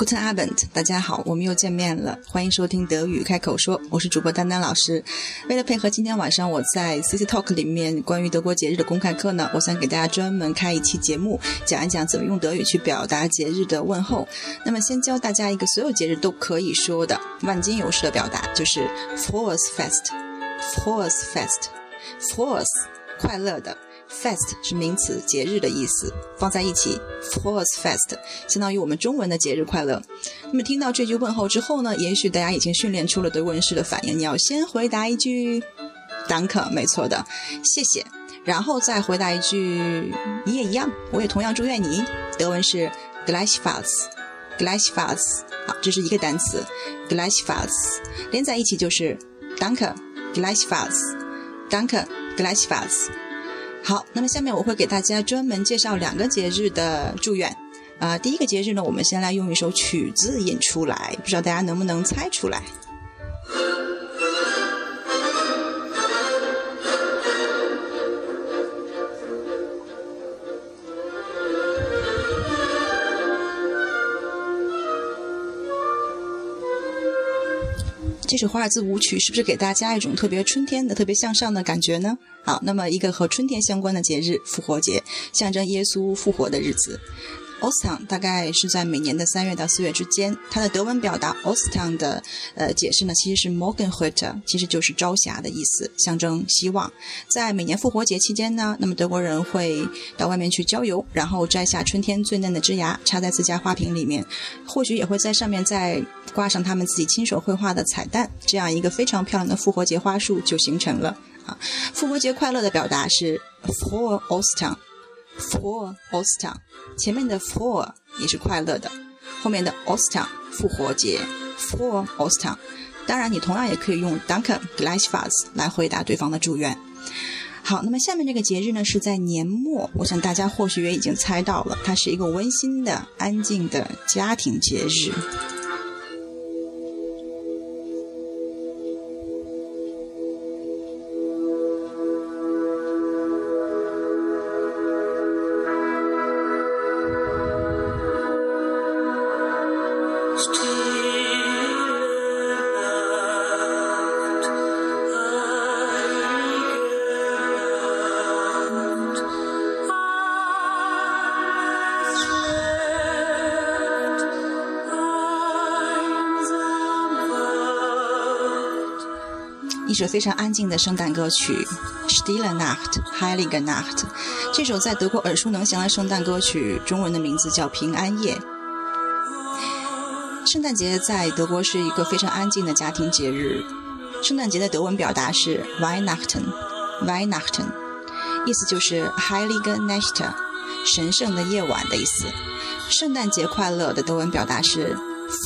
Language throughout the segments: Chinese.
Guten Abend，大家好，我们又见面了，欢迎收听德语开口说，我是主播丹丹老师。为了配合今天晚上我在 CC Talk 里面关于德国节日的公开课呢，我想给大家专门开一期节目，讲一讲怎么用德语去表达节日的问候。那么先教大家一个所有节日都可以说的万金油式的表达，就是 Frohes Fest，Frohes Fest，Frohes 快乐的。Fest 是名词，节日的意思，放在一起，Frohsfest 相当于我们中文的节日快乐。那么听到这句问候之后呢，也许大家已经训练出了德文式的反应，你要先回答一句 Danke，没错的，谢谢，然后再回答一句你也一样，我也同样祝愿你。德文是 Glashfals，Glashfals，好，这是一个单词，Glashfals，连在一起就是 Danke，Gleichfalls，Danke，Gleichfalls。好，那么下面我会给大家专门介绍两个节日的祝愿。啊，第一个节日呢，我们先来用一首曲子引出来，不知道大家能不能猜出来。这首华尔兹舞曲是不是给大家一种特别春天的、特别向上的感觉呢？好，那么一个和春天相关的节日——复活节，象征耶稣复活的日子。Ostern 大概是在每年的三月到四月之间。它的德文表达 Ostern 的呃解释呢，其实是 Morgenhut，其实就是朝霞的意思，象征希望。在每年复活节期间呢，那么德国人会到外面去郊游，然后摘下春天最嫩的枝芽，插在自家花瓶里面，或许也会在上面再挂上他们自己亲手绘画的彩蛋，这样一个非常漂亮的复活节花束就形成了。啊，复活节快乐的表达是 For Ostern。For Ostern，前面的 For 也是快乐的，后面的 Ostern 复活节。For Ostern，当然你同样也可以用 Danke Gleichfalls 来回答对方的祝愿。好，那么下面这个节日呢是在年末，我想大家或许也已经猜到了，它是一个温馨的、安静的家庭节日。一首非常安静的圣诞歌曲《Stille Nacht》（Heilige Nacht）。这首在德国耳熟能详的圣诞歌曲，中文的名字叫《平安夜》。圣诞节在德国是一个非常安静的家庭节日。圣诞节的德文表达是 Weihnachten，Weihnachten，意思就是 Heilige Nacht，神圣的夜晚的意思。圣诞节快乐的德文表达是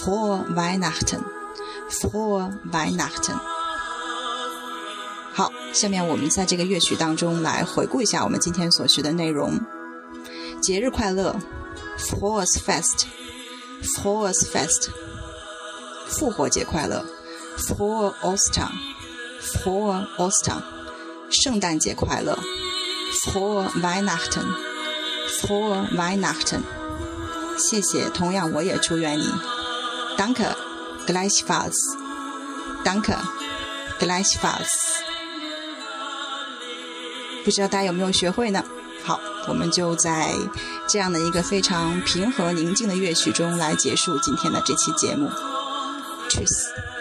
For Weihnachten，For Weihnachten。好，下面我们在这个乐曲当中来回顾一下我们今天所学的内容。节日快乐，Frohes Fest，Frohes Fest。复活节快乐，Frohe Ostern，Frohe Ostern。圣诞节快乐，Frohweihnachten，Frohweihnachten，。谢谢，同样我也祝愿你，Danke，Gleichfalls，Danke，Gleichfalls。不知道大家有没有学会呢？好，我们就在这样的一个非常平和宁静的乐曲中来结束今天的这期节目。Cheers。